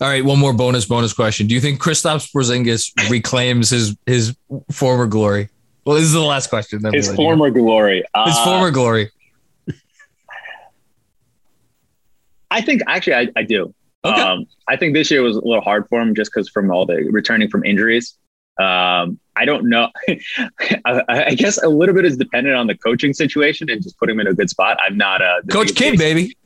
All right, one more bonus bonus question. Do you think Kristaps Porzingis reclaims his his former glory? Well, this is the last question. Then His former glory. His uh, former glory. I think actually I, I do. Okay. Um, I think this year was a little hard for him just because from all the returning from injuries. Um, I don't know. [laughs] I, I, guess a little bit is dependent on the coaching situation and just put him in a good spot. I'm not a coach kid, baby.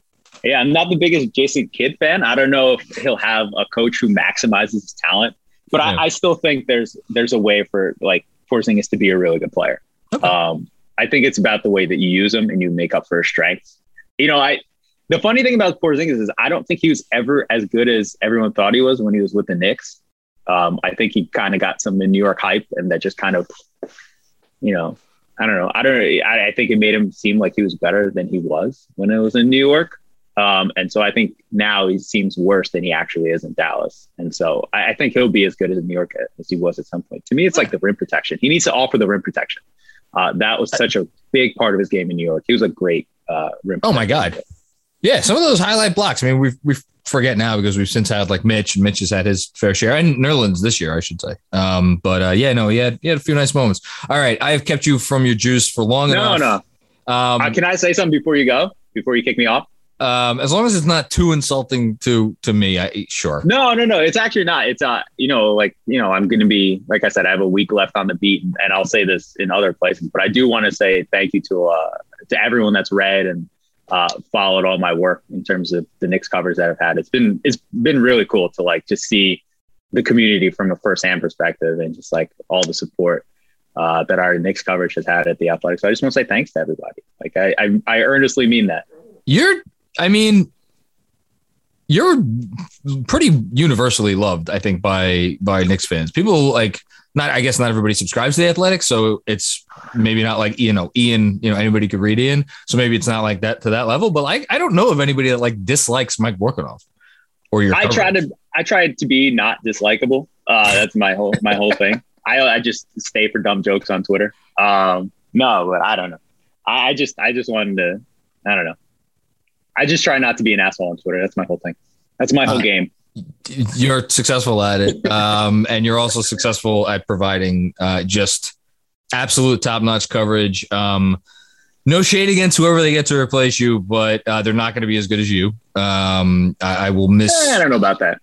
Yeah, I'm not the biggest Jason Kidd fan. I don't know if he'll have a coach who maximizes his talent, but yeah. I, I, still think there's there's a way for like Porzingis to be a really good player. Okay. Um, I think it's about the way that you use him and you make up for his strengths. You know, I the funny thing about Porzingis is I don't think he was ever as good as everyone thought he was when he was with the Knicks. Um, I think he kind of got some New York hype, and that just kind of, you know, I don't know. I don't. I, I think it made him seem like he was better than he was when it was in New York. Um, and so I think now he seems worse than he actually is in Dallas. And so I, I, think he'll be as good as in New York as he was at some point. To me, it's like the rim protection. He needs to offer the rim protection. Uh, that was such a big part of his game in New York. He was a great uh, rim. Oh my God. Yeah, some of those highlight blocks. I mean, we we forget now because we've since had like Mitch, and Mitch has had his fair share, and Nerlens this year, I should say. Um, but uh, yeah, no, he had he had a few nice moments. All right, I have kept you from your juice for long no, enough. No, no. Um, uh, can I say something before you go? Before you kick me off? Um, as long as it's not too insulting to to me, I sure. No, no, no. It's actually not. It's uh, you know, like you know, I'm going to be like I said, I have a week left on the beat, and, and I'll say this in other places, but I do want to say thank you to uh to everyone that's read and uh followed all my work in terms of the Knicks covers that I've had. It's been it's been really cool to like just see the community from a first hand perspective and just like all the support uh, that our Knicks coverage has had at the Athletic. So I just want to say thanks to everybody. Like I, I, I earnestly mean that. You're I mean, you're pretty universally loved, I think, by by Knicks fans. People like not. I guess not everybody subscribes to the Athletic, so it's maybe not like you know Ian. You know anybody could read Ian, so maybe it's not like that to that level. But I I don't know of anybody that like dislikes Mike Vorkunov or your. I try to I try to be not dislikable. Uh, that's my whole my whole thing. I I just stay for dumb jokes on Twitter. Um, no, but I don't know. I, I just I just wanted to. I don't know. I just try not to be an asshole on Twitter. That's my whole thing. That's my whole uh, game. You're successful at it, um, and you're also successful at providing uh, just absolute top notch coverage. Um, no shade against whoever they get to replace you, but uh, they're not going to be as good as you. Um, I, I, will miss. Eh, I don't know about that.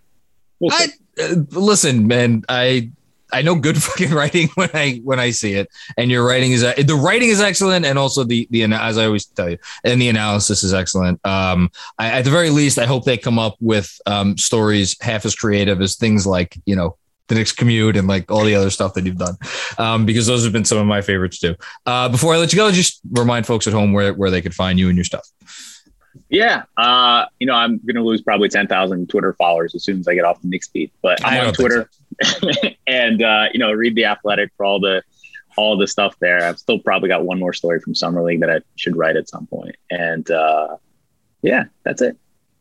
We'll I, uh, listen, man. I I know good [laughs] fucking writing when I when I see it, and your writing is the writing is excellent, and also the the as I always tell you, and the analysis is excellent. Um, I, at the very least, I hope they come up with um, stories half as creative as things like you know the Knicks commute and like all the other stuff that you've done, um, because those have been some of my favorites too. Uh, before I let you go, just remind folks at home where where they could find you and your stuff. Yeah, uh, you know, I'm gonna lose probably ten thousand Twitter followers as soon as I get off the Knicks beat. But I'm on Twitter, so. [laughs] and uh, you know, read the Athletic for all the all the stuff there. I've still probably got one more story from Summer League that I should write at some point. And uh, yeah, that's it.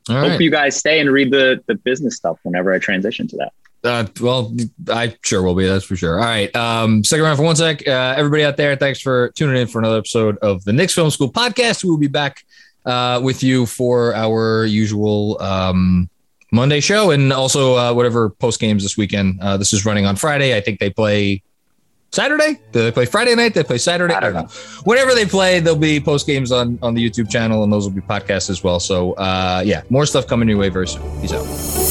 All Hope right. you guys stay and read the the business stuff whenever I transition to that. Uh, well, I sure will be. That's for sure. All right. Um, second round for one sec. Uh, everybody out there, thanks for tuning in for another episode of the Knicks Film School podcast. We will be back uh, with you for our usual um, Monday show and also uh, whatever post games this weekend. Uh, this is running on Friday. I think they play Saturday. Do they play Friday night? They play Saturday. I don't know. Whatever they play, there'll be post games on on the YouTube channel, and those will be podcasts as well. So uh, yeah, more stuff coming your way very soon. Peace out.